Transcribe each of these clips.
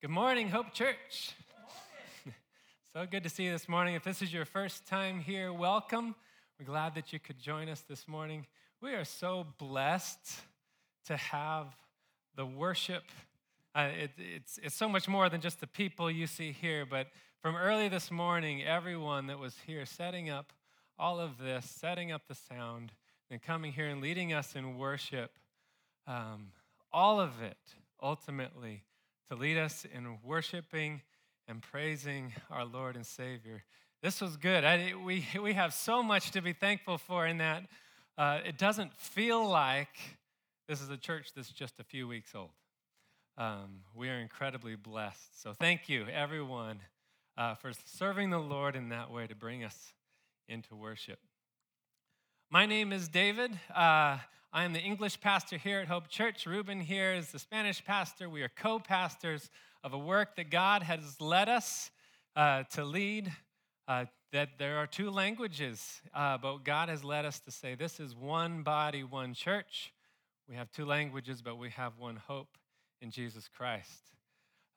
Good morning, Hope Church. so good to see you this morning. If this is your first time here, welcome. We're glad that you could join us this morning. We are so blessed to have the worship. Uh, it, it's, it's so much more than just the people you see here, but from early this morning, everyone that was here setting up all of this, setting up the sound, and coming here and leading us in worship, um, all of it ultimately to lead us in worshiping and praising our Lord and Savior. This was good. I, we, we have so much to be thankful for in that uh, it doesn't feel like this is a church that's just a few weeks old. Um, we are incredibly blessed. So thank you, everyone, uh, for serving the Lord in that way to bring us into worship. My name is David. Uh, I am the English pastor here at Hope Church. Ruben here is the Spanish pastor. We are co pastors of a work that God has led us uh, to lead. Uh, that there are two languages, uh, but God has led us to say this is one body, one church. We have two languages, but we have one hope in Jesus Christ.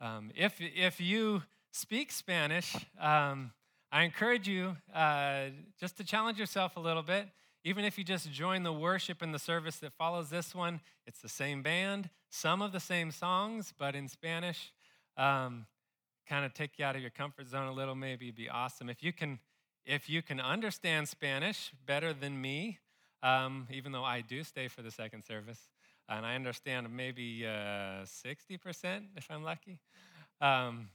Um, if, if you speak Spanish, um, I encourage you uh, just to challenge yourself a little bit even if you just join the worship in the service that follows this one, it's the same band, some of the same songs, but in Spanish. Um, kind of take you out of your comfort zone a little, maybe It'd be awesome. If you can, if you can understand Spanish better than me, um, even though I do stay for the second service, and I understand maybe uh, 60% if I'm lucky. Um,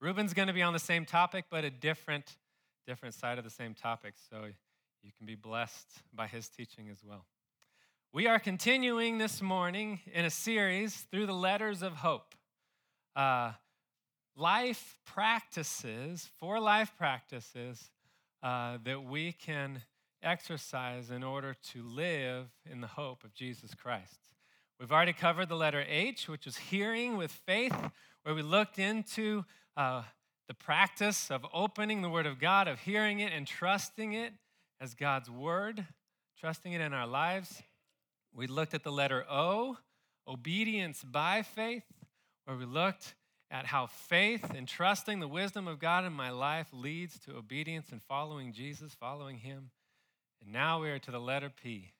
Ruben's going to be on the same topic, but a different, different side of the same topic. So you can be blessed by his teaching as well. We are continuing this morning in a series through the letters of hope. Uh, life practices, four life practices uh, that we can exercise in order to live in the hope of Jesus Christ. We've already covered the letter H, which is hearing with faith, where we looked into uh, the practice of opening the Word of God, of hearing it and trusting it as God's word, trusting it in our lives. We looked at the letter O, obedience by faith, where we looked at how faith and trusting the wisdom of God in my life leads to obedience and following Jesus, following Him. And now we are to the letter P,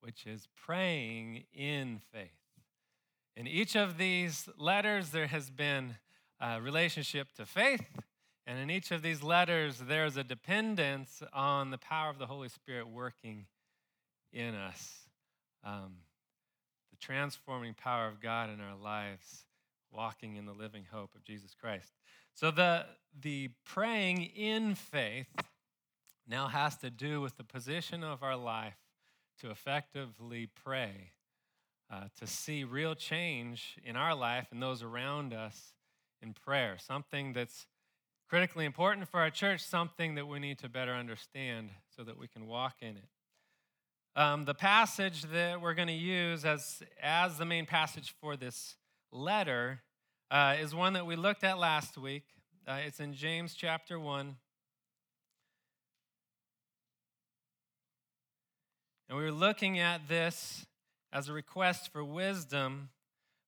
which is praying in faith. In each of these letters, there has been a relationship to faith and in each of these letters, there's a dependence on the power of the Holy Spirit working in us. Um, the transforming power of God in our lives, walking in the living hope of Jesus Christ. So the, the praying in faith now has to do with the position of our life to effectively pray, uh, to see real change in our life and those around us in prayer, something that's critically important for our church, something that we need to better understand so that we can walk in it. Um, the passage that we're going to use as, as the main passage for this letter uh, is one that we looked at last week. Uh, it's in James chapter 1. And we were looking at this as a request for wisdom.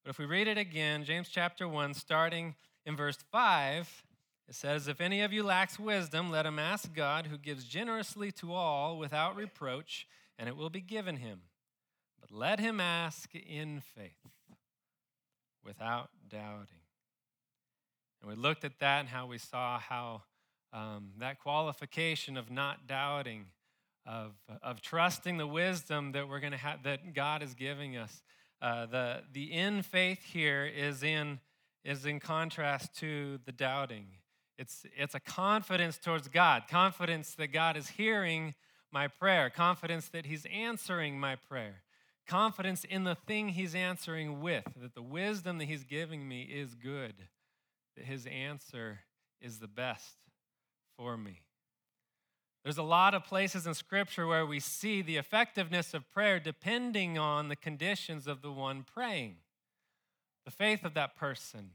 But if we read it again, James chapter 1, starting in verse 5, it says, If any of you lacks wisdom, let him ask God, who gives generously to all without reproach, and it will be given him. But let him ask in faith, without doubting. And we looked at that and how we saw how um, that qualification of not doubting, of, of trusting the wisdom that we're going to have, that God is giving us. Uh, the, the in faith here is in, is in contrast to the doubting. It's, it's a confidence towards God, confidence that God is hearing my prayer, confidence that He's answering my prayer, confidence in the thing He's answering with, that the wisdom that He's giving me is good, that His answer is the best for me. There's a lot of places in Scripture where we see the effectiveness of prayer depending on the conditions of the one praying, the faith of that person,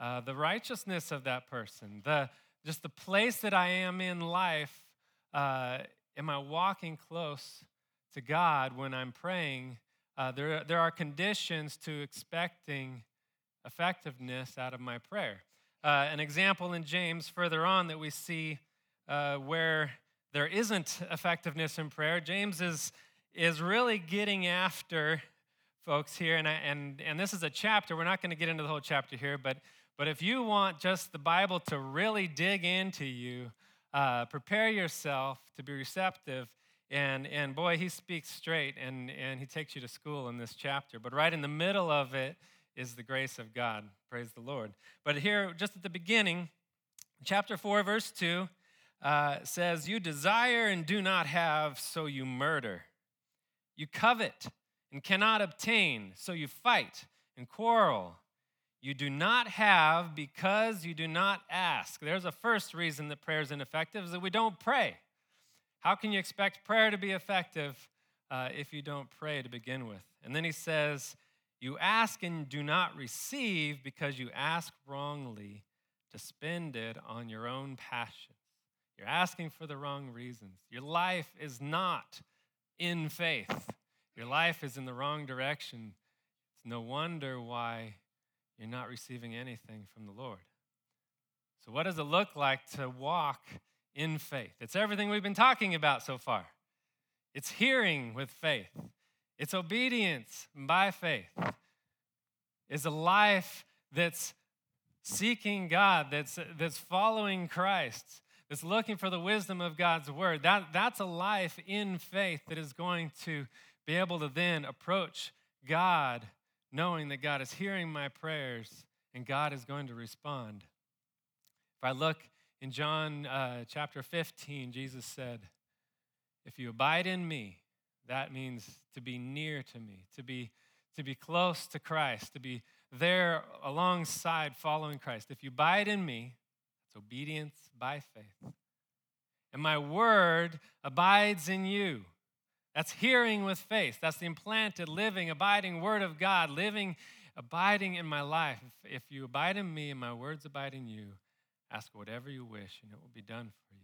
uh, the righteousness of that person, the, just the place that I am in life. Uh, am I walking close to God when I'm praying? Uh, there, there are conditions to expecting effectiveness out of my prayer. Uh, an example in James further on that we see uh, where there isn't effectiveness in prayer. James is, is really getting after folks here, and, I, and, and this is a chapter. We're not going to get into the whole chapter here, but, but if you want just the Bible to really dig into you, uh, prepare yourself to be receptive. And, and boy, he speaks straight and, and he takes you to school in this chapter. But right in the middle of it is the grace of God. Praise the Lord. But here, just at the beginning, chapter 4, verse 2 uh, says, You desire and do not have, so you murder. You covet and cannot obtain, so you fight and quarrel. You do not have because you do not ask. There's a first reason that prayer is ineffective is that we don't pray. How can you expect prayer to be effective uh, if you don't pray to begin with? And then he says, You ask and do not receive because you ask wrongly to spend it on your own passions. You're asking for the wrong reasons. Your life is not in faith, your life is in the wrong direction. It's no wonder why you're not receiving anything from the Lord. So, what does it look like to walk in faith? It's everything we've been talking about so far. It's hearing with faith, it's obedience by faith. It's a life that's seeking God, that's, that's following Christ, that's looking for the wisdom of God's word. That, that's a life in faith that is going to be able to then approach God knowing that God is hearing my prayers and God is going to respond. If I look in John uh, chapter 15, Jesus said, If you abide in me, that means to be near to me, to be, to be close to Christ, to be there alongside following Christ. If you abide in me, it's obedience by faith. And my word abides in you. That's hearing with faith. That's the implanted, living, abiding word of God, living, abiding in my life. If, if you abide in me and my words abide in you, ask whatever you wish and it will be done for you.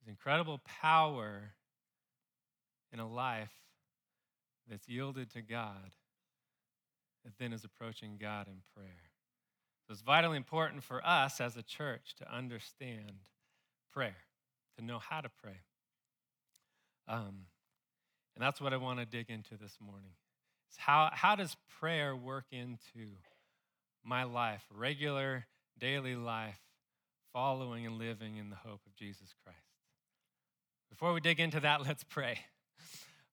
There's incredible power in a life that's yielded to God that then is approaching God in prayer. So it's vitally important for us as a church to understand prayer, to know how to pray. Um, and that's what I want to dig into this morning. Is how, how does prayer work into my life, regular daily life, following and living in the hope of Jesus Christ? Before we dig into that, let's pray.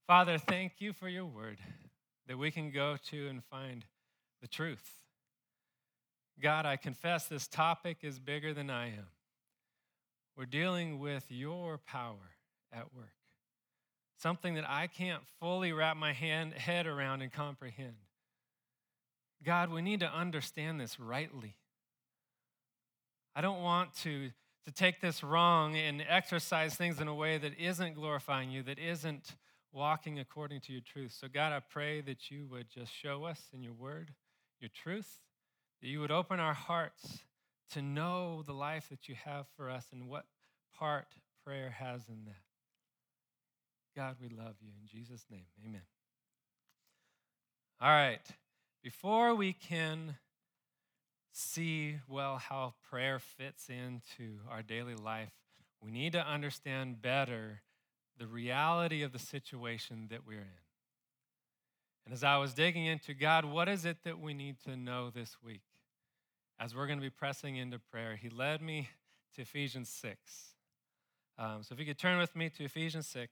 Father, thank you for your word that we can go to and find the truth. God, I confess this topic is bigger than I am. We're dealing with your power at work something that I can't fully wrap my hand, head around and comprehend. God, we need to understand this rightly. I don't want to, to take this wrong and exercise things in a way that isn't glorifying you, that isn't walking according to your truth. So, God, I pray that you would just show us in your word your truth, that you would open our hearts to know the life that you have for us and what part prayer has in that. God, we love you. In Jesus' name, amen. All right. Before we can see well how prayer fits into our daily life, we need to understand better the reality of the situation that we're in. And as I was digging into God, what is it that we need to know this week? As we're going to be pressing into prayer, He led me to Ephesians 6. Um, so if you could turn with me to Ephesians 6.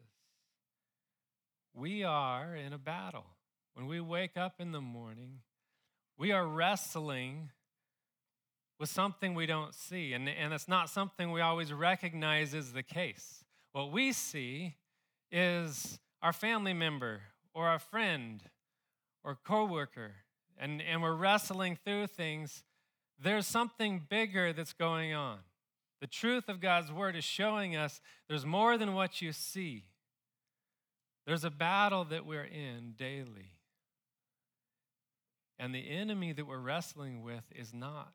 we are in a battle. When we wake up in the morning, we are wrestling with something we don't see. And, and it's not something we always recognize as the case. What we see is our family member or our friend or coworker and, and we're wrestling through things, there's something bigger that's going on. The truth of God's word is showing us there's more than what you see. There's a battle that we're in daily. And the enemy that we're wrestling with is not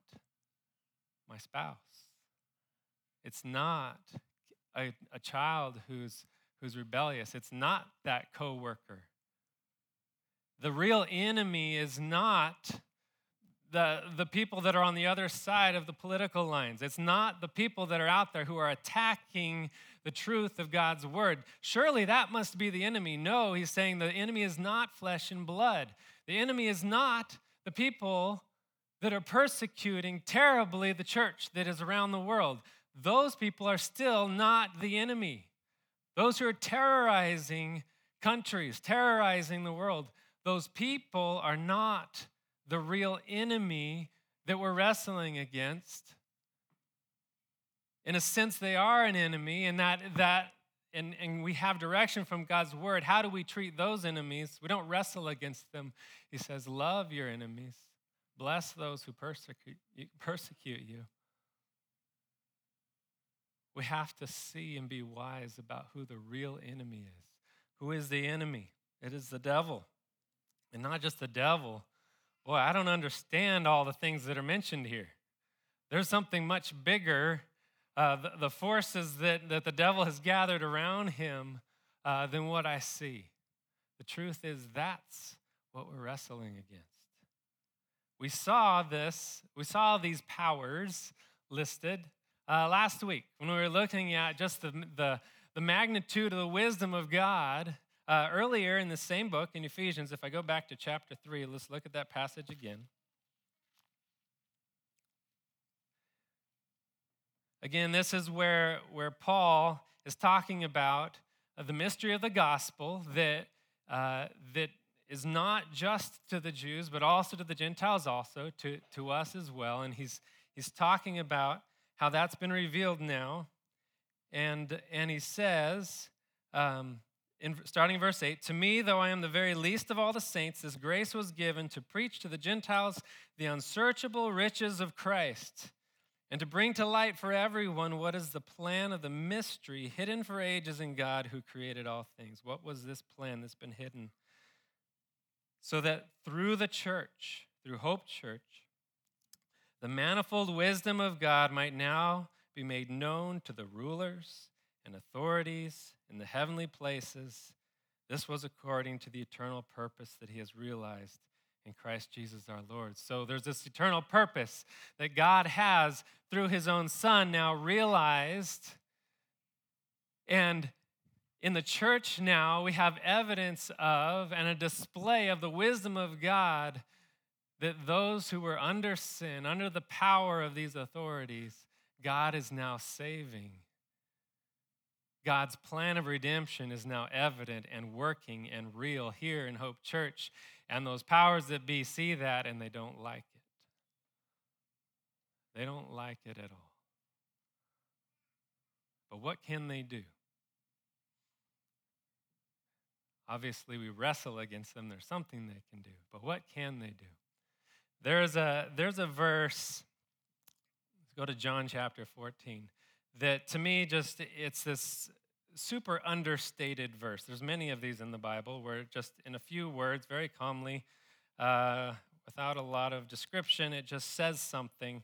my spouse. It's not a, a child who's, who's rebellious. It's not that coworker. The real enemy is not the, the people that are on the other side of the political lines. It's not the people that are out there who are attacking the truth of God's word. Surely that must be the enemy. No, he's saying the enemy is not flesh and blood. The enemy is not the people that are persecuting terribly the church that is around the world. Those people are still not the enemy. Those who are terrorizing countries, terrorizing the world, those people are not the real enemy that we're wrestling against. In a sense, they are an enemy, and that that and, and we have direction from God's word. How do we treat those enemies? We don't wrestle against them. He says, Love your enemies, bless those who persecute, persecute you. We have to see and be wise about who the real enemy is. Who is the enemy? It is the devil. And not just the devil, Boy, I don't understand all the things that are mentioned here. There's something much bigger, uh, the, the, forces that, that the devil has gathered around him uh, than what I see. The truth is, that's what we're wrestling against. We saw this, we saw these powers listed uh, last week when we were looking at just the, the, the magnitude of the wisdom of God uh, earlier in the same book, in Ephesians, if I go back to chapter 3, let's look at that passage again. Again, this is where, where Paul is talking about uh, the mystery of the gospel that, uh, that is not just to the Jews, but also to the Gentiles, also, to, to us as well. And he's, he's talking about how that's been revealed now. And, and he says, um, in, starting in verse 8 To me, though I am the very least of all the saints, this grace was given to preach to the Gentiles the unsearchable riches of Christ, and to bring to light for everyone what is the plan of the mystery hidden for ages in God who created all things. What was this plan that's been hidden? So that through the church, through Hope Church, the manifold wisdom of God might now be made known to the rulers and authorities in the heavenly places. This was according to the eternal purpose that he has realized in Christ Jesus our Lord. So there's this eternal purpose that God has through his own Son now realized. And in the church now, we have evidence of and a display of the wisdom of God that those who were under sin, under the power of these authorities, God is now saving. God's plan of redemption is now evident and working and real here in Hope Church. And those powers that be see that and they don't like it. They don't like it at all. But what can they do? Obviously, we wrestle against them. There's something they can do. But what can they do? There's a, there's a verse, let's go to John chapter 14 that to me just it's this super understated verse. There's many of these in the Bible where just in a few words, very calmly, uh, without a lot of description, it just says something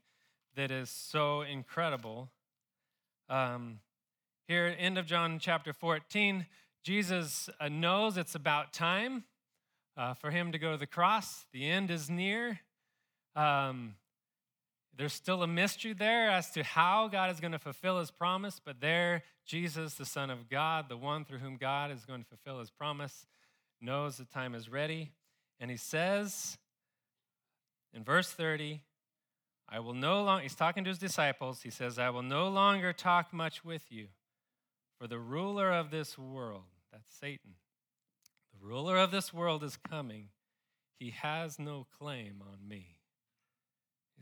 that is so incredible. Um, here, end of John chapter 14, Jesus uh, knows it's about time uh, for him to go to the cross. The end is near. Um, there's still a mystery there as to how God is going to fulfill his promise, but there, Jesus, the Son of God, the one through whom God is going to fulfill his promise, knows the time is ready. And he says in verse 30, I will no longer, he's talking to his disciples, he says, I will no longer talk much with you, for the ruler of this world, that's Satan, the ruler of this world is coming. He has no claim on me.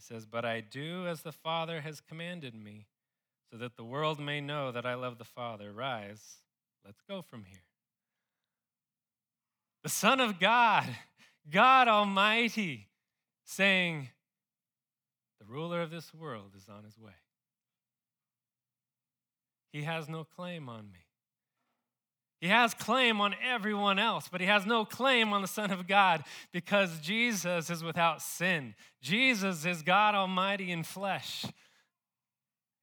He says, But I do as the Father has commanded me, so that the world may know that I love the Father. Rise, let's go from here. The Son of God, God Almighty, saying, The ruler of this world is on his way. He has no claim on me. He has claim on everyone else, but he has no claim on the Son of God because Jesus is without sin. Jesus is God Almighty in flesh.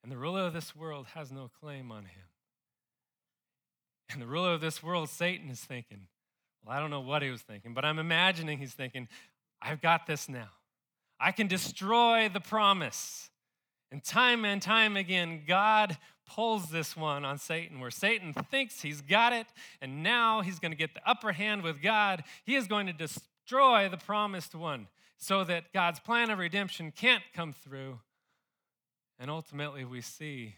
And the ruler of this world has no claim on him. And the ruler of this world, Satan, is thinking, well, I don't know what he was thinking, but I'm imagining he's thinking, I've got this now. I can destroy the promise. And time and time again, God pulls this one on Satan, where Satan thinks he's got it, and now he's going to get the upper hand with God. He is going to destroy the promised one so that God's plan of redemption can't come through. And ultimately, we see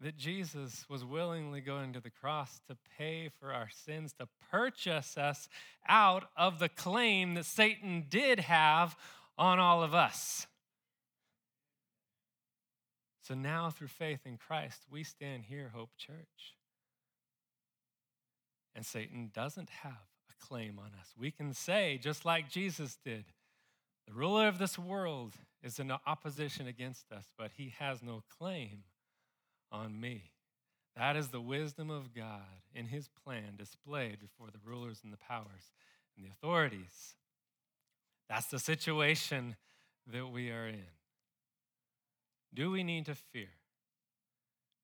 that Jesus was willingly going to the cross to pay for our sins, to purchase us out of the claim that Satan did have on all of us. So now, through faith in Christ, we stand here, Hope Church. And Satan doesn't have a claim on us. We can say, just like Jesus did, the ruler of this world is in opposition against us, but he has no claim on me. That is the wisdom of God in his plan displayed before the rulers and the powers and the authorities. That's the situation that we are in. Do we need to fear?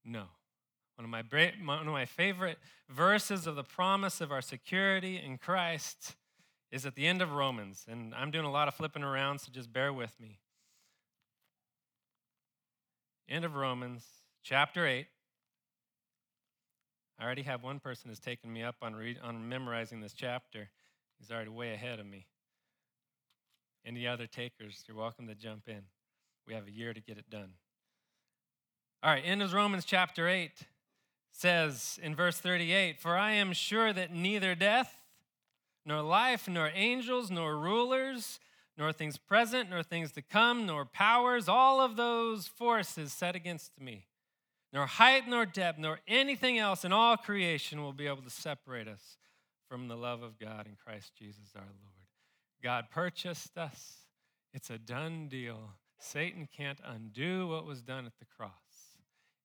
No. One of my, one of my favorite verses of the promise of our security in Christ is at the end of Romans. And I'm doing a lot of flipping around, so just bear with me. End of Romans, chapter 8. I already have one person who's taken me up on, read, on memorizing this chapter. He's already way ahead of me. Any other takers, you're welcome to jump in. We have a year to get it done. All right, end of Romans chapter 8 says in verse 38 For I am sure that neither death, nor life, nor angels, nor rulers, nor things present, nor things to come, nor powers, all of those forces set against me, nor height, nor depth, nor anything else in all creation will be able to separate us from the love of God in Christ Jesus our Lord. God purchased us, it's a done deal. Satan can't undo what was done at the cross.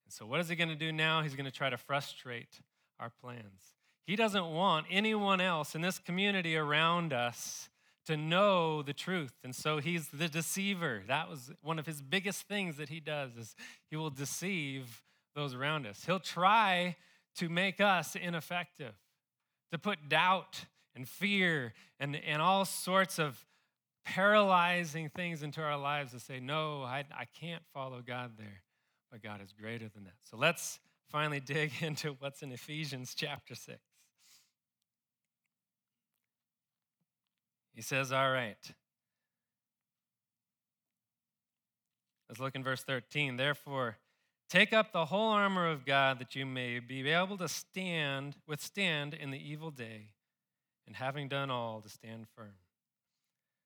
And so, what is he going to do now? He's going to try to frustrate our plans. He doesn't want anyone else in this community around us to know the truth. And so he's the deceiver. That was one of his biggest things that he does is he will deceive those around us. He'll try to make us ineffective, to put doubt and fear and, and all sorts of paralyzing things into our lives to say, no, I, I can't follow God there but God is greater than that. So let's finally dig into what's in Ephesians chapter 6. He says, All right. Let's look in verse 13. Therefore, take up the whole armor of God that you may be able to stand, withstand in the evil day, and having done all, to stand firm.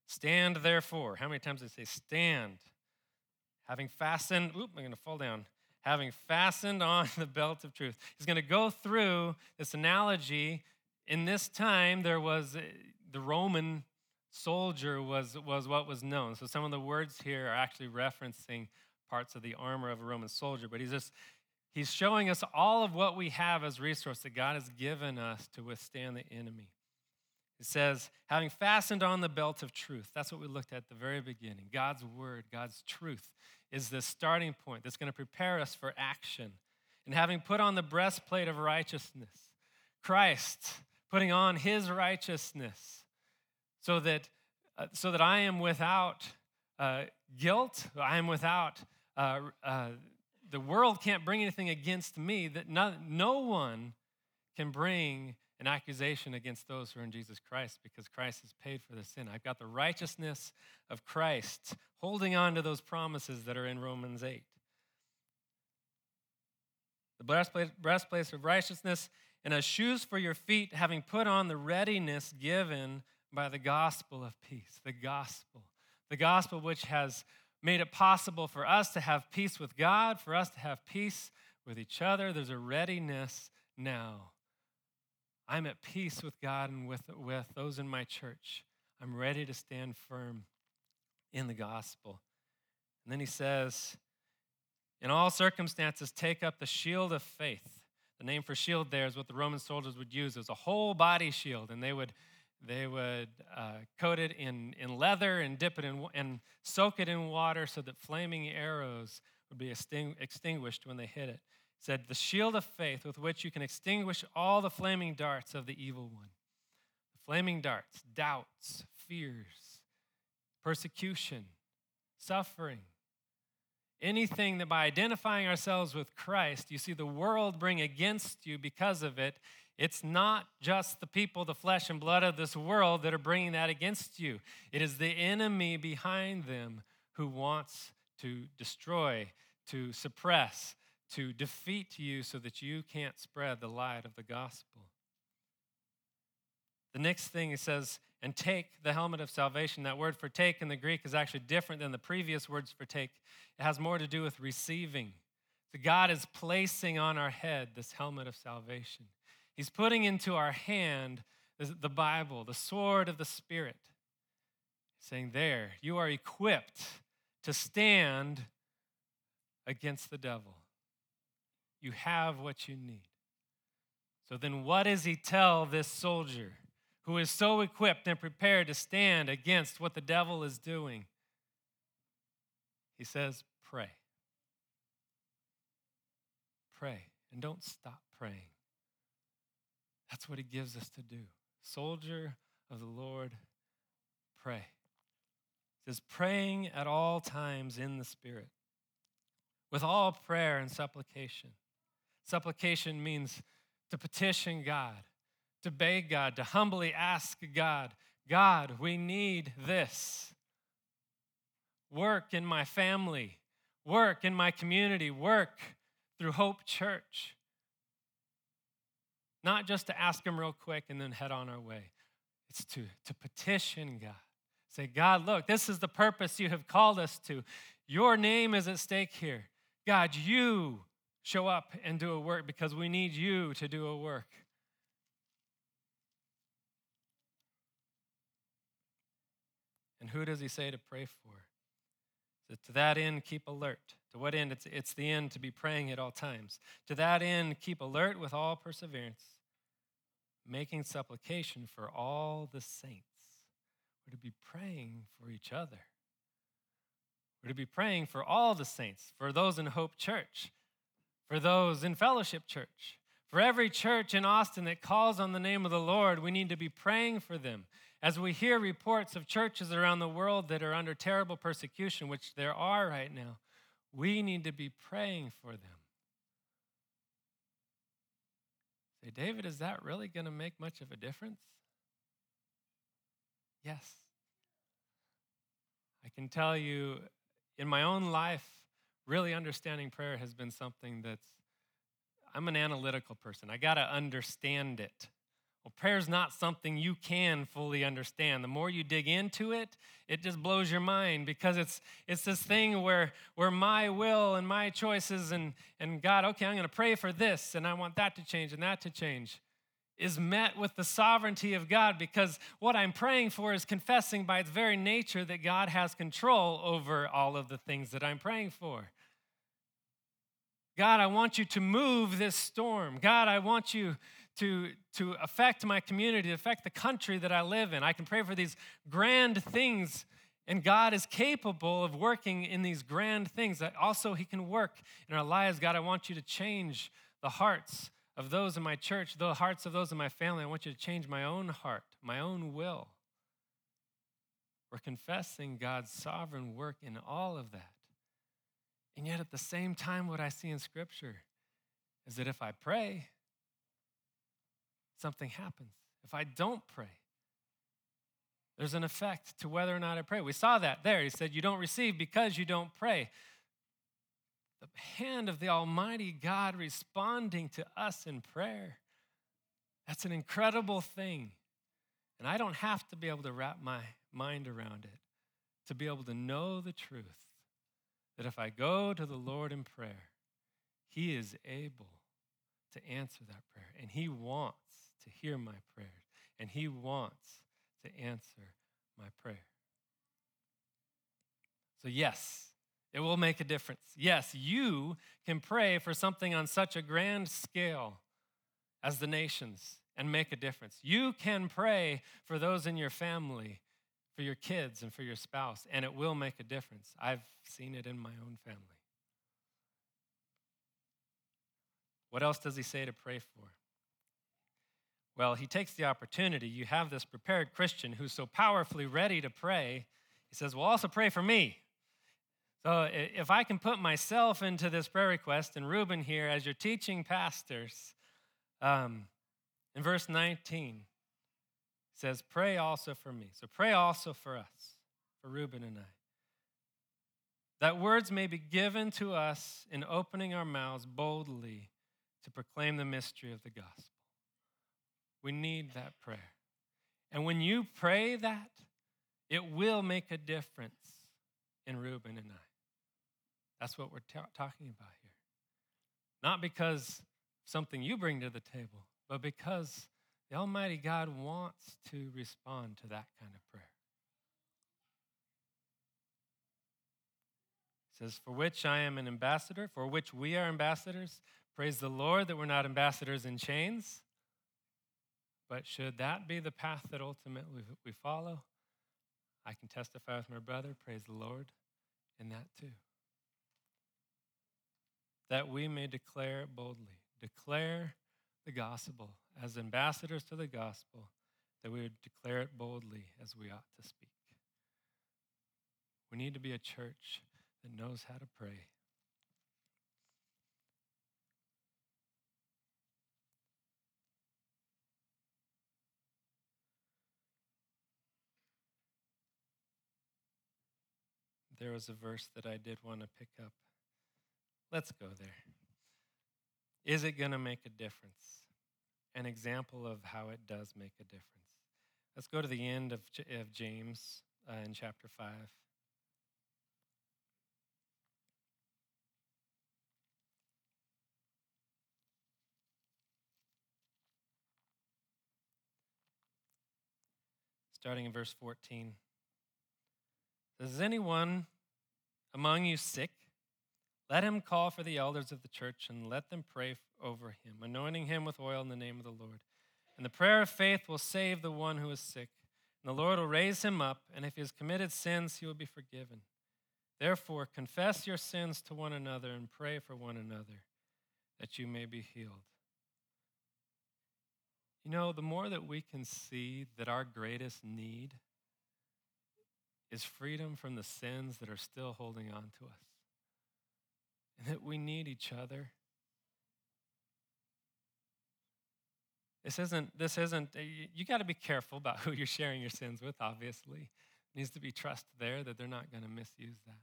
Stand therefore. How many times did I say stand? having fastened, oop, I'm going to fall down, having fastened on the belt of truth. He's going to go through this analogy. In this time, there was uh, the Roman soldier was, was what was known. So some of the words here are actually referencing parts of the armor of a Roman soldier, but he's just he's showing us all of what we have as resource that God has given us to withstand the enemy. It says, having fastened on the belt of truth. That's what we looked at at the very beginning. God's word, God's truth is the starting point that's going to prepare us for action. And having put on the breastplate of righteousness, Christ putting on his righteousness so that, uh, so that I am without uh, guilt, I am without, uh, uh the world can't bring anything against me, that no, no one can bring an accusation against those who are in Jesus Christ because Christ has paid for the sin. I've got the righteousness of Christ holding on to those promises that are in Romans 8. The breastplate, of righteousness and as shoes for your feet, having put on the readiness given by the gospel of peace. The gospel. The gospel which has made it possible for us to have peace with God, for us to have peace with each other. There's a readiness now I'm at peace with God and with, with those in my church. I'm ready to stand firm in the gospel. And then he says, in all circumstances, take up the shield of faith. The name for shield there is what the Roman soldiers would use. It was a whole body shield, and they would they would uh, coat it in, in leather and dip it in and soak it in water so that flaming arrows would be extinguished when they hit it. Said the shield of faith with which you can extinguish all the flaming darts of the evil one. The flaming darts, doubts, fears, persecution, suffering, anything that by identifying ourselves with Christ, you see the world bring against you because of it, it's not just the people, the flesh and blood of this world that are bringing that against you. It is the enemy behind them who wants to destroy, to suppress, to defeat you so that you can't spread the light of the gospel. The next thing he says, and take the helmet of salvation. That word for take in the Greek is actually different than the previous words for take. It has more to do with receiving. So God is placing on our head this helmet of salvation. He's putting into our hand the Bible, the sword of the Spirit, saying, There, you are equipped to stand against the devil. You have what you need. So then, what does he tell this soldier who is so equipped and prepared to stand against what the devil is doing? He says, Pray. Pray and don't stop praying. That's what he gives us to do. Soldier of the Lord, pray. It says, praying at all times in the Spirit, with all prayer and supplication. Supplication means to petition God, to beg God, to humbly ask God, God, we need this. Work in my family, work in my community, work through Hope Church. Not just to ask Him real quick and then head on our way. It's to, to petition God. Say, God, look, this is the purpose you have called us to. Your name is at stake here. God, you show up and do a work because we need you to do a work. And who does he say to pray for? So to that end, keep alert. To what end? It's, it's the end to be praying at all times. To that end, keep alert with all perseverance, making supplication for all the saints. We're to be praying for each other. We're to be praying for all the saints, for those in Hope Church, for those in Fellowship Church, for every church in Austin that calls on the name of the Lord. We need to be praying for them. As we hear reports of churches around the world that are under terrible persecution, which there are right now, we need to be praying for them. Say, David, is that really going to make much of a difference? Yes. I can tell you in my own life, really understanding prayer has been something that's, I'm an analytical person. I got to understand it. Well, prayer's not something you can fully understand. The more you dig into it, it just blows your mind because it's it's this thing where where my will and my choices and and God, okay, I'm going to pray for this and I want that to change and that to change is met with the sovereignty of God because what I'm praying for is confessing by its very nature that God has control over all of the things that I'm praying for. God, I want you to move this storm. God, I want you to, to affect my community, affect the country that I live in. I can pray for these grand things, and God is capable of working in these grand things. That also, He can work in our lives. God, I want you to change the hearts of those in my church, the hearts of those in my family. I want you to change my own heart, my own will. We're confessing God's sovereign work in all of that. And yet, at the same time, what I see in Scripture is that if I pray, something happens. If I don't pray, there's an effect to whether or not I pray. We saw that there. He said, You don't receive because you don't pray. The hand of the Almighty God responding to us in prayer. That's an incredible thing. And I don't have to be able to wrap my mind around it to be able to know the truth that if I go to the Lord in prayer, He is able to answer that prayer. And He wants to hear my prayers, and He wants to answer my prayer. So, yes, it will make a difference. Yes, you can pray for something on such a grand scale as the nations and make a difference. You can pray for those in your family, for your kids, and for your spouse, and it will make a difference. I've seen it in my own family. What else does he say to pray for? Well, he takes the opportunity. You have this prepared Christian who's so powerfully ready to pray. He says, Well, also pray for me. So if I can put myself into this prayer request, and Reuben here, as your teaching pastors, um, in verse 19, says, Pray also for me. So pray also for us, for Reuben and I. That words may be given to us in opening our mouths boldly to proclaim the mystery of the gospel. We need that prayer. And when you pray that, it will make a difference in Reuben and I. That's what we're ta- talking about here. Not because something you bring to the table, but because the Almighty God wants to respond to that kind of prayer. He says, For which I am an ambassador, for which we are ambassadors. Praise the Lord that we're not ambassadors in chains but should that be the path that ultimately we follow, I can testify with my brother, praise the Lord, in that too. That we may declare boldly, declare the gospel as ambassadors to the gospel, that we would declare it boldly as we ought to speak. We need to be a church that knows how to pray there was a verse that I did want to pick up. Let's go there. Is it going to make a difference? An example of how it does make a difference. Let's go to the end of, of James uh, in chapter 5. Starting in verse 14. Is anyone among you sick? Let him call for the elders of the church and let them pray over him, anointing him with oil in the name of the Lord. And the prayer of faith will save the one who is sick, and the Lord will raise him up, and if he has committed sins, he will be forgiven. Therefore, confess your sins to one another and pray for one another that you may be healed. You know, the more that we can see that our greatest need is freedom from the sins that are still holding on to us. And that we need each other. This isn't, this isn't, you got to be careful about who you're sharing your sins with, obviously. needs to be trust there that they're not going to misuse that.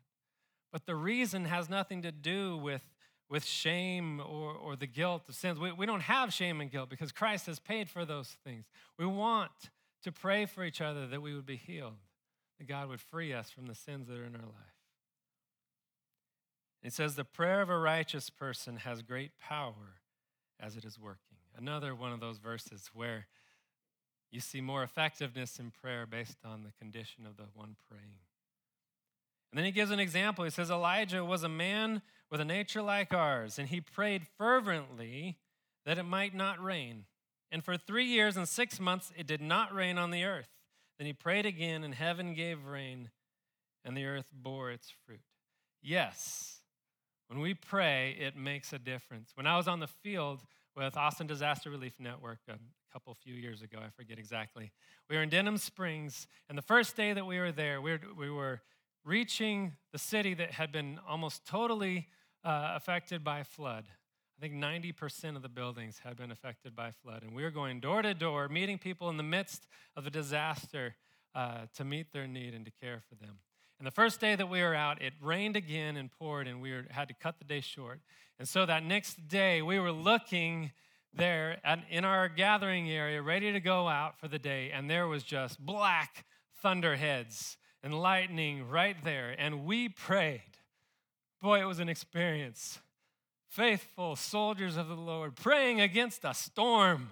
But the reason has nothing to do with, with shame or, or the guilt of sins. We, we don't have shame and guilt because Christ has paid for those things. We want to pray for each other that we would be healed that God would free us from the sins that are in our life. It says, The prayer of a righteous person has great power as it is working. Another one of those verses where you see more effectiveness in prayer based on the condition of the one praying. And then he gives an example. He says, Elijah was a man with a nature like ours, and he prayed fervently that it might not rain. And for three years and six months, it did not rain on the earth. Then he prayed again, and heaven gave rain, and the earth bore its fruit. Yes, when we pray, it makes a difference. When I was on the field with Austin Disaster Relief Network a couple few years ago, I forget exactly, we were in Denham Springs, and the first day that we were there, we were, we were reaching the city that had been almost totally uh, affected by flood. I think 90% of the buildings had been affected by flood. And we were going door to door, meeting people in the midst of a disaster uh, to meet their need and to care for them. And the first day that we were out, it rained again and poured, and we were, had to cut the day short. And so that next day, we were looking there at, in our gathering area, ready to go out for the day, and there was just black thunderheads and lightning right there. And we prayed. Boy, it was an experience faithful soldiers of the Lord, praying against a storm.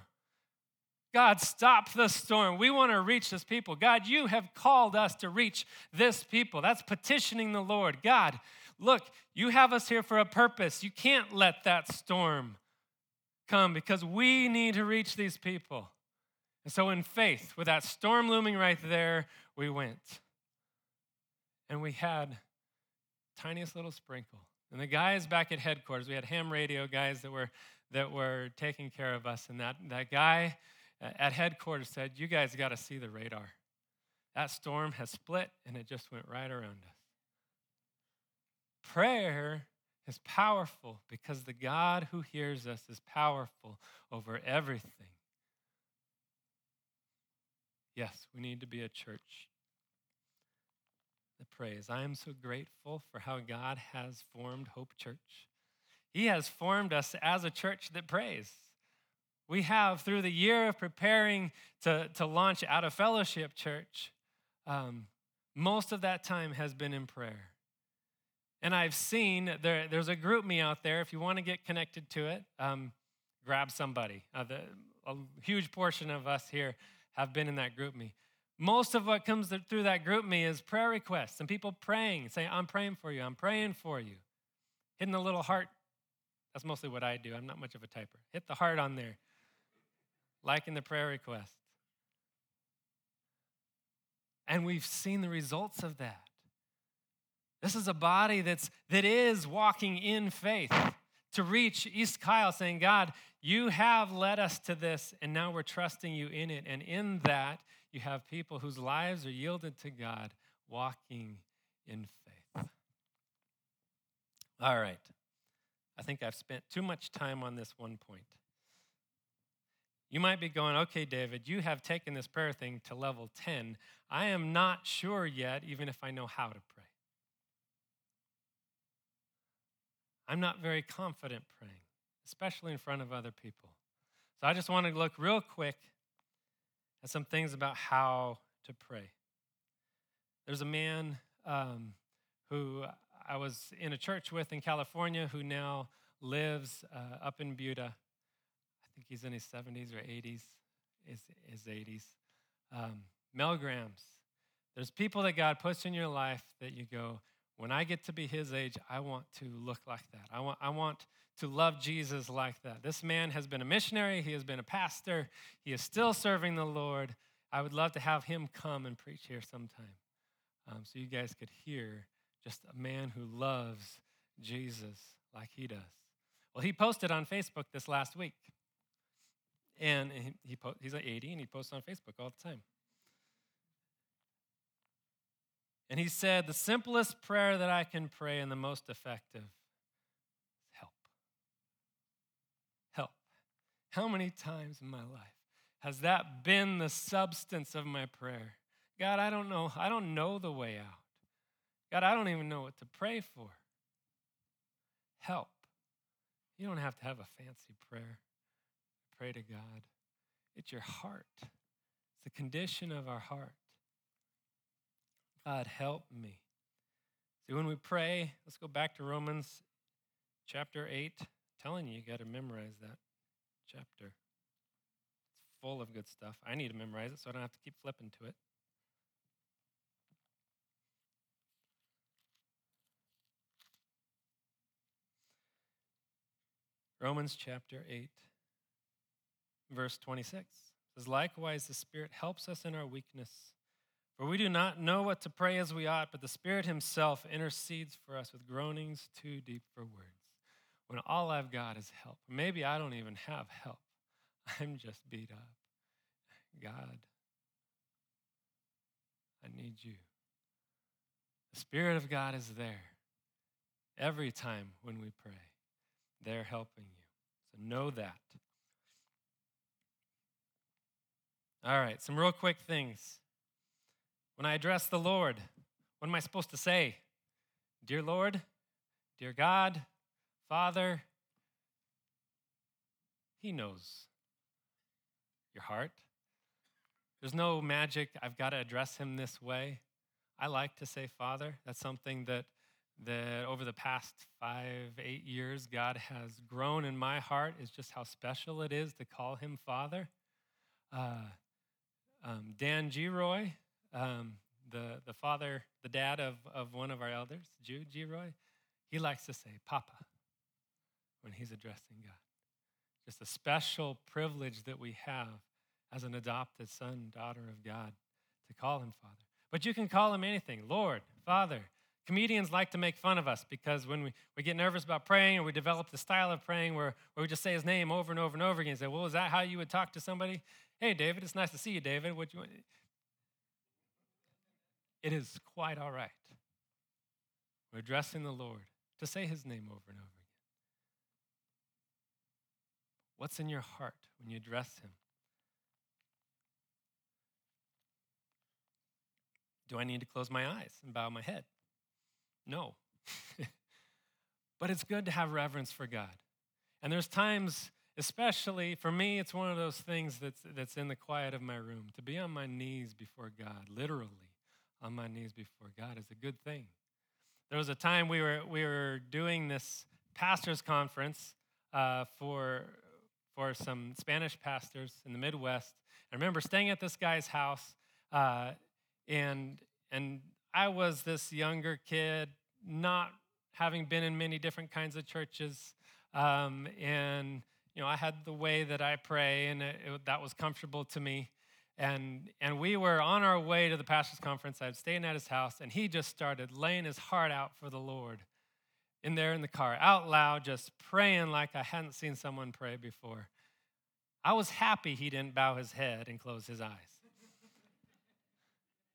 God, stop the storm. We want to reach this people. God, you have called us to reach this people. That's petitioning the Lord. God, look, you have us here for a purpose. You can't let that storm come because we need to reach these people. And so, in faith, with that storm looming right there, we went. And we had tiniest little sprinkle. And the guys back at headquarters, we had ham radio guys that were that were taking care of us. And that, that guy at headquarters said, You guys got to see the radar. That storm has split and it just went right around us. Prayer is powerful because the God who hears us is powerful over everything. Yes, we need to be a church that prays. I am so grateful for how God has formed Hope Church. He has formed us as a church that prays. We have, through the year of preparing to, to launch out of fellowship church, um, most of that time has been in prayer. And I've seen there, there's a GroupMe out there. If you want to get connected to it, um, grab somebody. Uh, the, a huge portion of us here have been in that GroupMe Most of what comes through that GroupMe is prayer requests and people praying, saying, I'm praying for you, I'm praying for you. Hitting the little heart. That's mostly what I do. I'm not much of a typer. Hit the heart on there like in the prayer request. And we've seen the results of that. This is a body that's that is walking in faith to reach East Kyle saying, God, you have led us to this, and now we're trusting you in it. And in that, you have people whose lives are yielded to God walking in faith. All right. I think I've spent too much time on this one point. You might be going, okay, David, you have taken this prayer thing to level 10. I am not sure yet, even if I know how to pray. I'm not very confident praying, especially in front of other people. So I just want to look real quick at some things about how to pray. There's a man um, who I was in a church with in California who now lives uh, up in Buda think he's in his 70s or 80s, his, his 80s. Um, Mel Grams. There's people that God puts in your life that you go, when I get to be his age, I want to look like that. I want, I want to love Jesus like that. This man has been a missionary, he has been a pastor, he is still serving the Lord. I would love to have him come and preach here sometime um, so you guys could hear just a man who loves Jesus like he does. Well, he posted on Facebook this last week. And he, he he's like 80 and he posts on Facebook all the time. And he said, The simplest prayer that I can pray and the most effective is help. Help. How many times in my life has that been the substance of my prayer? God, I don't know. I don't know the way out. God, I don't even know what to pray for. Help. You don't have to have a fancy prayer pray to God. It's your heart, it's the condition of our heart. God, help me. See, when we pray, let's go back to Romans chapter 8. I'm telling you, you got to memorize that chapter. It's full of good stuff. I need to memorize it so I don't have to keep flipping to it. Romans chapter 8 verse 26 says, Likewise, the Spirit helps us in our weakness. For we do not know what to pray as we ought, but the Spirit Himself intercedes for us with groanings too deep for words. When all I've got is help. Maybe I don't even have help. I'm just beat up. God, I need you. The Spirit of God is there every time when we pray. They're helping you. So know that. All right, some real quick things. When I address the Lord, what am I supposed to say? Dear Lord, dear God, Father, He knows your heart. There's no magic, I've got to address Him this way. I like to say Father. That's something that, that over the past five, eight years, God has grown in my heart, is just how special it is to call Him Father. uh, um, Dan Giroy, um, the, the father, the dad of, of one of our elders, Jude Giroy, he likes to say Papa when he's addressing God. Just a special privilege that we have as an adopted son, daughter of God, to call him Father. But you can call him anything Lord, Father. Comedians like to make fun of us because when we, we get nervous about praying or we develop the style of praying where, where we just say his name over and over and over again say, Well, is that how you would talk to somebody? Hey, David, it's nice to see you, David. What you want? It is quite all right. We're addressing the Lord to say his name over and over again. What's in your heart when you address him? Do I need to close my eyes and bow my head? No. but it's good to have reverence for God. And there's times, especially for me, it's one of those things that's, that's in the quiet of my room. To be on my knees before God, literally on my knees before God, is a good thing. There was a time we were, we were doing this pastors' conference uh, for, for some Spanish pastors in the Midwest. I remember staying at this guy's house, uh, and, and I was this younger kid, not having been in many different kinds of churches. Um, and, you know, I had the way that I pray, and it, it, that was comfortable to me. And, and we were on our way to the pastor's conference. I was staying at his house, and he just started laying his heart out for the Lord in there in the car, out loud, just praying like I hadn't seen someone pray before. I was happy he didn't bow his head and close his eyes.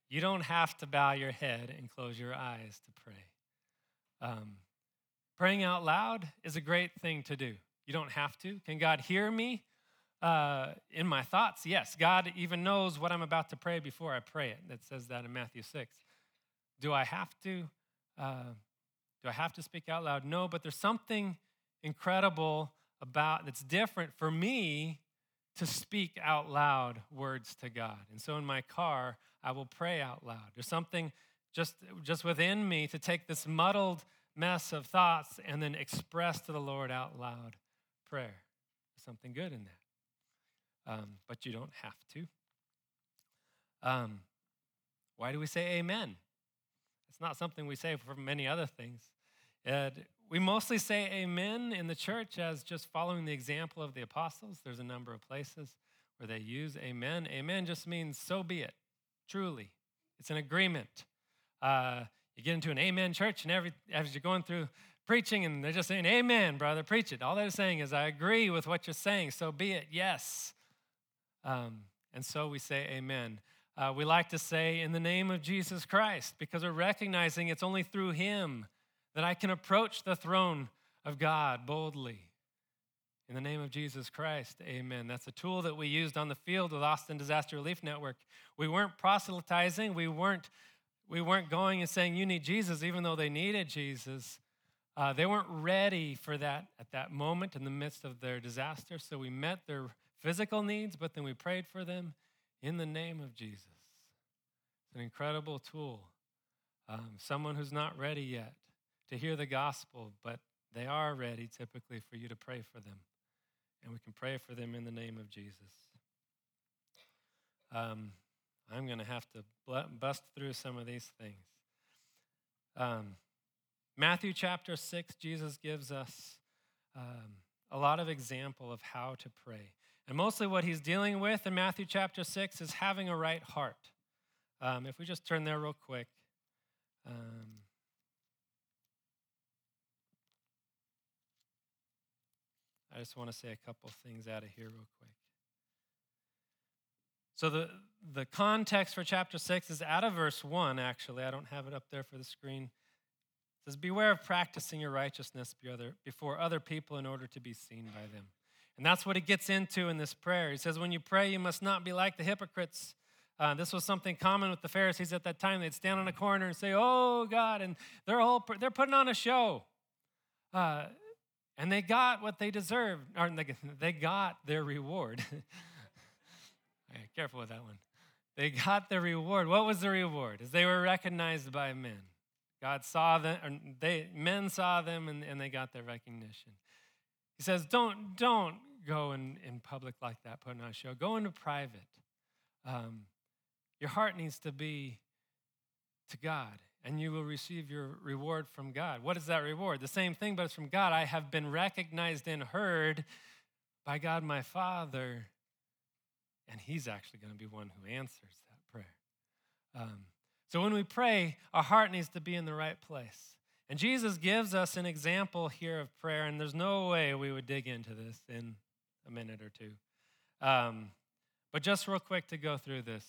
You don't have to bow your head and close your eyes to pray. Um, praying out loud is a great thing to do. You don't have to. Can God hear me uh, in my thoughts? Yes. God even knows what I'm about to pray before I pray it. That says that in Matthew 6. Do I have to? Uh, do I have to speak out loud? No, but there's something incredible about that's different for me to speak out loud words to God. And so in my car, I will pray out loud. There's something just, just within me to take this muddled mess of thoughts and then express to the Lord out loud prayer. There's something good in that. Um, but you don't have to. Um, why do we say amen? It's not something we say for many other things. And we mostly say amen in the church as just following the example of the apostles. There's a number of places where they use amen. Amen just means so be it, truly. It's an agreement. Uh, you get into an amen church, and every, as you're going through preaching, and they're just saying, Amen, brother, preach it. All they're saying is, I agree with what you're saying, so be it, yes. Um, and so we say, Amen. Uh, we like to say, In the name of Jesus Christ, because we're recognizing it's only through Him that I can approach the throne of God boldly. In the name of Jesus Christ, amen. That's a tool that we used on the field with Austin Disaster Relief Network. We weren't proselytizing, we weren't, we weren't going and saying, You need Jesus, even though they needed Jesus. Uh, they weren't ready for that at that moment in the midst of their disaster. So we met their physical needs, but then we prayed for them in the name of Jesus. It's an incredible tool. Um, someone who's not ready yet to hear the gospel, but they are ready typically for you to pray for them and we can pray for them in the name of Jesus. Um, I'm going to have to bust through some of these things. Um, Matthew chapter 6, Jesus gives us um, a lot of example of how to pray. And mostly what he's dealing with in Matthew chapter 6 is having a right heart. Um, if we just turn there real quick. Um, I just want to say a couple things out of here, real quick. So, the, the context for chapter 6 is out of verse 1, actually. I don't have it up there for the screen. It says, Beware of practicing your righteousness before other people in order to be seen by them. And that's what he gets into in this prayer. He says, When you pray, you must not be like the hypocrites. Uh, this was something common with the Pharisees at that time. They'd stand on a corner and say, "Oh God," and they're all they're putting on a show. Uh, and they got what they deserved, or they they got their reward. right, careful with that one. They got their reward. What was the reward? Is they were recognized by men. God saw them, or they, men saw them, and, and they got their recognition. He says, don't, don't go in, in public like that, putting on a show. Go into private. Um, your heart needs to be to God, and you will receive your reward from God. What is that reward? The same thing, but it's from God. I have been recognized and heard by God my Father, and He's actually going to be one who answers that prayer. Um, so when we pray, our heart needs to be in the right place. And Jesus gives us an example here of prayer, and there's no way we would dig into this in a minute or two. Um, but just real quick to go through this.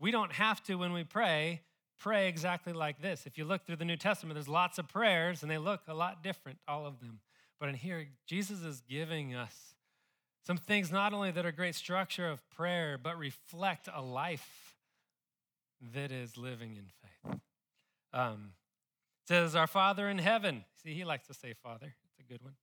We don't have to, when we pray, pray exactly like this. If you look through the New Testament, there's lots of prayers, and they look a lot different, all of them. But in here, Jesus is giving us some things not only that are great structure of prayer, but reflect a life that is living in faith. Um, it says, Our Father in heaven. See, he likes to say Father. It's a good one.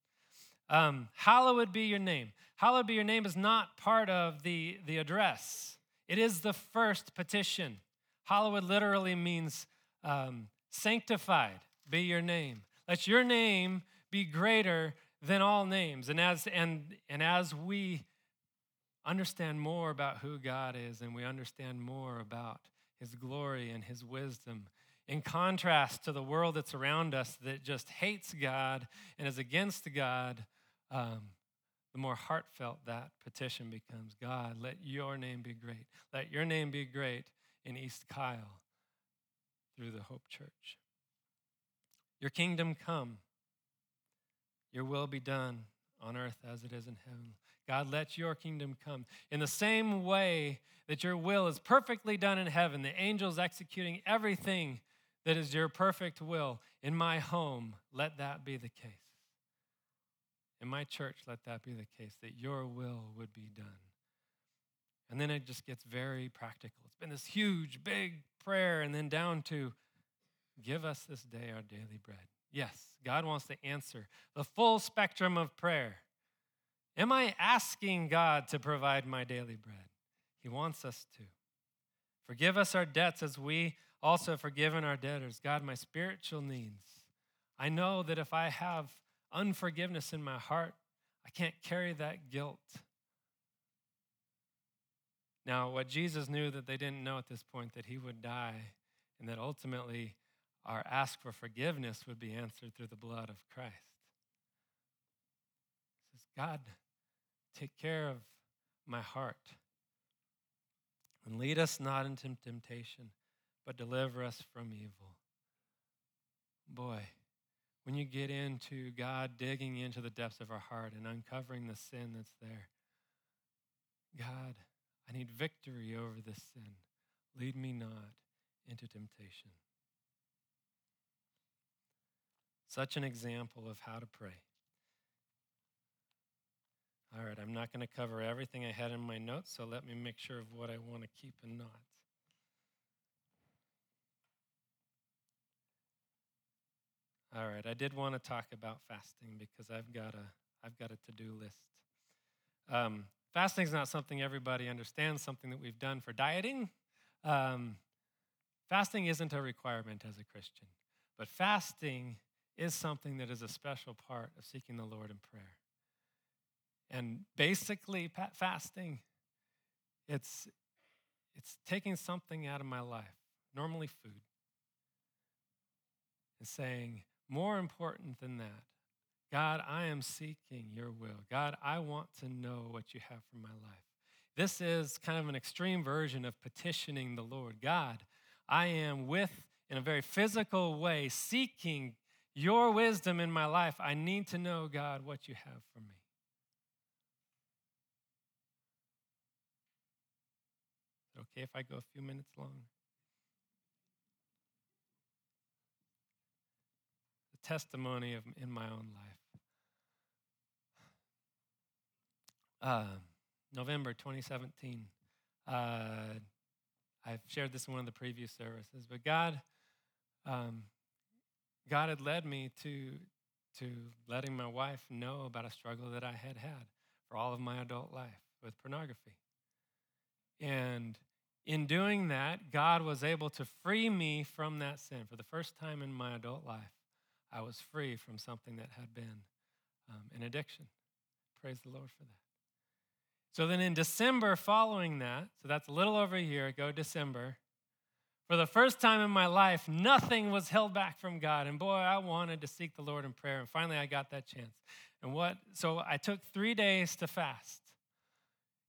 Um, hallowed be your name. Hallowed be your name is not part of the, the address, it is the first petition. Hallowed literally means um, sanctified be your name. Let your name be greater than all names. And as, and, and as we understand more about who God is and we understand more about his glory and his wisdom, in contrast to the world that's around us that just hates God and is against God, um, the more heartfelt that petition becomes God, let your name be great. Let your name be great in East Kyle through the Hope Church. Your kingdom come. Your will be done on earth as it is in heaven. God, let your kingdom come. In the same way that your will is perfectly done in heaven, the angels executing everything that is your perfect will in my home, let that be the case. In my church, let that be the case, that your will would be done. And then it just gets very practical. It's been this huge, big prayer, and then down to give us this day our daily bread. Yes, God wants to answer the full spectrum of prayer. Am I asking God to provide my daily bread? He wants us to. Forgive us our debts as we also have forgiven our debtors. God, my spiritual needs. I know that if I have unforgiveness in my heart, I can't carry that guilt. Now, what Jesus knew that they didn't know at this point that he would die and that ultimately our ask for forgiveness would be answered through the blood of Christ. He says, God, take care of my heart and lead us not into temptation, but deliver us from evil. Boy, when you get into God digging into the depths of our heart and uncovering the sin that's there, God, I need victory over this sin. Lead me not into temptation. Such an example of how to pray. All right, I'm not going to cover everything I had in my notes, so let me make sure of what I want to keep and not. All right, I did want to talk about fasting because I've got a I've got a to-do list. Um, fasting is not something everybody understands. Something that we've done for dieting. Um, fasting isn't a requirement as a Christian, but fasting is something that is a special part of seeking the Lord in prayer. And basically, fasting, it's, it's taking something out of my life, normally food, and saying, more important than that, God, I am seeking your will. God, I want to know what you have for my life. This is kind of an extreme version of petitioning the Lord. God, I am with, in a very physical way, seeking your wisdom in my life. I need to know, God, what you have for me. Is it okay if I go a few minutes long? The testimony of in my own life. Uh, November 2017. Uh, I've shared this in one of the previous services, but God um, God had led me to, to letting my wife know about a struggle that I had had for all of my adult life with pornography. And in doing that, God was able to free me from that sin. For the first time in my adult life, I was free from something that had been um, an addiction. praise the Lord for that. So then in December following that, so that's a little over a year ago, December, for the first time in my life, nothing was held back from God. And boy, I wanted to seek the Lord in prayer. And finally, I got that chance. And what, so I took three days to fast.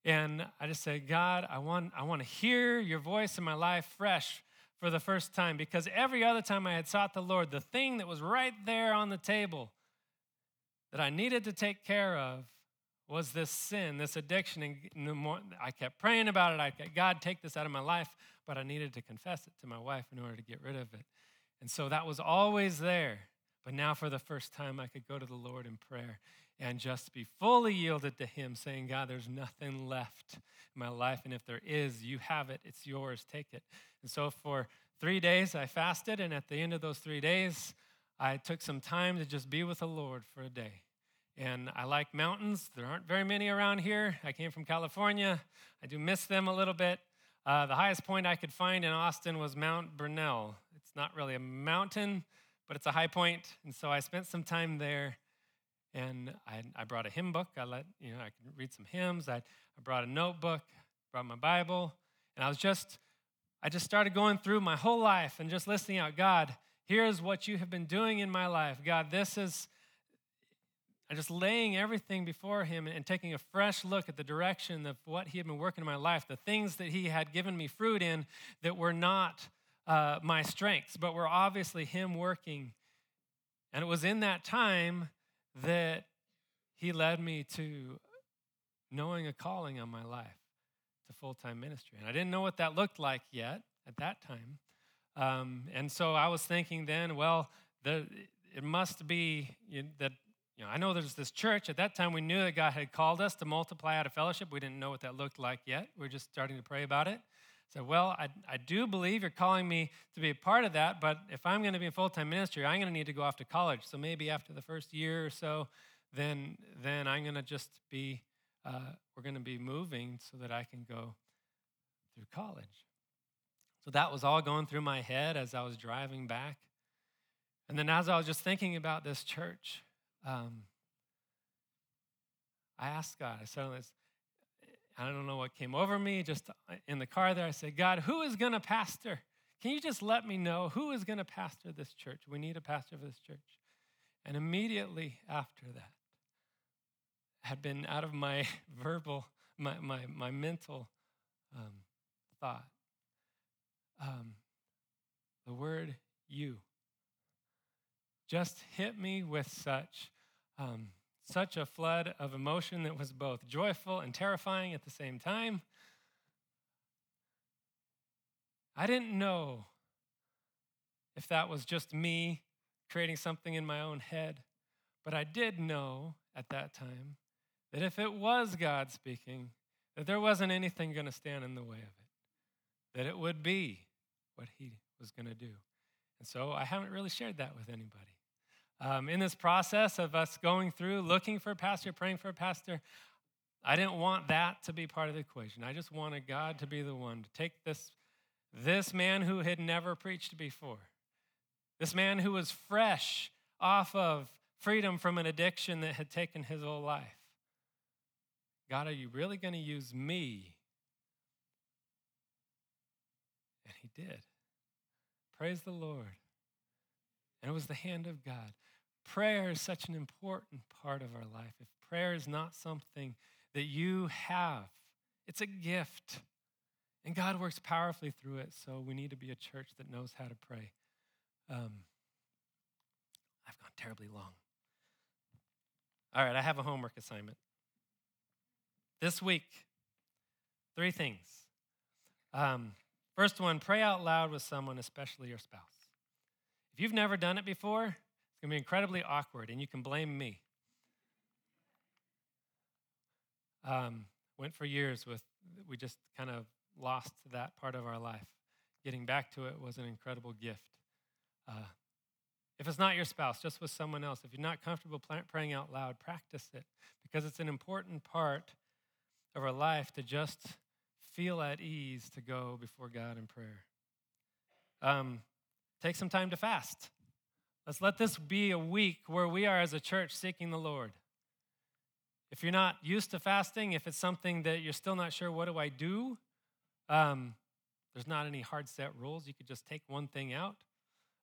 And I just said, God, I want, I want to hear your voice in my life fresh for the first time because every other time I had sought the Lord, the thing that was right there on the table that I needed to take care of was this sin, this addiction. And I kept praying about it. I God, take this out of my life, but I needed to confess it to my wife in order to get rid of it. And so that was always there. But now, for the first time, I could go to the Lord in prayer and just be fully yielded to Him, saying, God, there's nothing left in my life. And if there is, you have it. It's yours. Take it. And so for three days, I fasted. And at the end of those three days, I took some time to just be with the Lord for a day. And I like mountains. There aren't very many around here. I came from California. I do miss them a little bit. Uh, the highest point I could find in Austin was Mount Bonnell. It's not really a mountain, but it's a high point. And so I spent some time there. And I, I brought a hymn book. I let, you know, I could read some hymns. I, I brought a notebook, brought my Bible. And I was just, I just started going through my whole life and just listening out God, here's what you have been doing in my life. God, this is and just laying everything before him and taking a fresh look at the direction of what he had been working in my life, the things that he had given me fruit in that were not uh, my strengths, but were obviously him working. And it was in that time that he led me to knowing a calling on my life to full time ministry. And I didn't know what that looked like yet at that time. Um, and so I was thinking then, well, the, it must be that you know, I know there's this church. At that time, we knew that God had called us to multiply out of fellowship. We didn't know what that looked like yet. We are just starting to pray about it. So, well, I, I do believe you're calling me to be a part of that, but if I'm going to be in full time ministry, I'm going to need to go off to college. So maybe after the first year or so, then, then I'm going to just be, uh, we're going to be moving so that I can go through college. So that was all going through my head as I was driving back. And then as I was just thinking about this church, um, I asked God, I said, I don't know what came over me, just in the car there, I said, God, who is going to pastor? Can you just let me know who is going to pastor this church? We need a pastor for this church. And immediately after that, had been out of my verbal, my, my, my mental um, thought. Um, the word you just hit me with such um, such a flood of emotion that was both joyful and terrifying at the same time. I didn't know if that was just me creating something in my own head, but I did know at that time that if it was God speaking, that there wasn't anything going to stand in the way of it, that it would be what He was going to do. And so I haven't really shared that with anybody. Um, in this process of us going through, looking for a pastor, praying for a pastor, I didn't want that to be part of the equation. I just wanted God to be the one to take this, this man who had never preached before, this man who was fresh off of freedom from an addiction that had taken his whole life. God, are you really going to use me? And he did. Praise the Lord. And it was the hand of God. Prayer is such an important part of our life. If prayer is not something that you have, it's a gift. And God works powerfully through it, so we need to be a church that knows how to pray. Um, I've gone terribly long. All right, I have a homework assignment. This week, three things. Um, first one, pray out loud with someone, especially your spouse. If you've never done it before, it's going to be incredibly awkward, and you can blame me. Um, went for years with, we just kind of lost that part of our life. Getting back to it was an incredible gift. Uh, if it's not your spouse, just with someone else, if you're not comfortable praying out loud, practice it because it's an important part of our life to just feel at ease to go before God in prayer. Um, Take some time to fast. Let's let this be a week where we are as a church seeking the Lord. if you're not used to fasting, if it's something that you're still not sure, what do I do? Um, there's not any hard set rules. You could just take one thing out.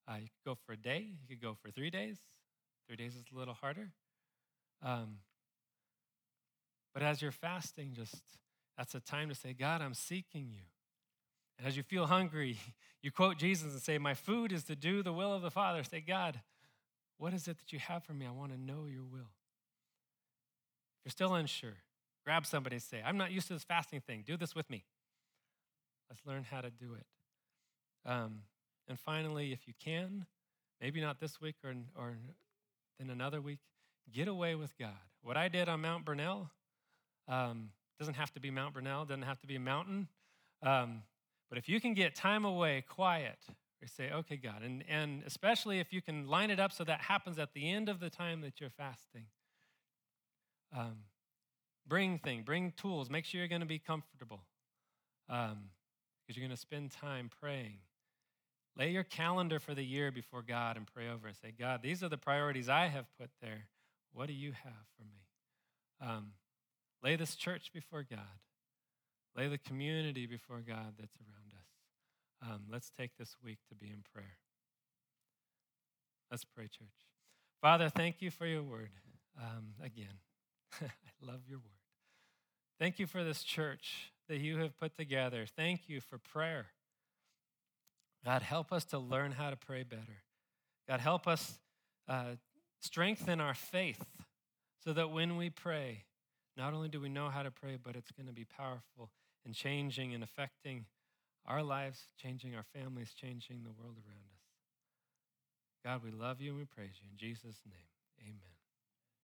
Uh, you could go for a day. You could go for three days. Three days is a little harder. Um, but as you're fasting, just that's a time to say, God, I'm seeking you. And as you feel hungry, you quote Jesus and say, My food is to do the will of the Father. Say, God, what is it that you have for me? I want to know your will. If you're still unsure, grab somebody and say, I'm not used to this fasting thing. Do this with me. Let's learn how to do it. Um, and finally, if you can, maybe not this week or, or then another week, get away with God. What I did on Mount Bonnell um, doesn't have to be Mount Bonnell, doesn't have to be a mountain. Um, but if you can get time away, quiet, or say, okay, God, and, and especially if you can line it up so that happens at the end of the time that you're fasting. Um, bring things, bring tools, make sure you're going to be comfortable because um, you're going to spend time praying. Lay your calendar for the year before God and pray over and say, God, these are the priorities I have put there. What do you have for me? Um, lay this church before God. Lay the community before God that's around. Um, let's take this week to be in prayer. Let's pray, church. Father, thank you for your word. Um, again, I love your word. Thank you for this church that you have put together. Thank you for prayer. God, help us to learn how to pray better. God, help us uh, strengthen our faith so that when we pray, not only do we know how to pray, but it's going to be powerful and changing and affecting our lives, changing our families, changing the world around us. God, we love you and we praise you. In Jesus' name, amen.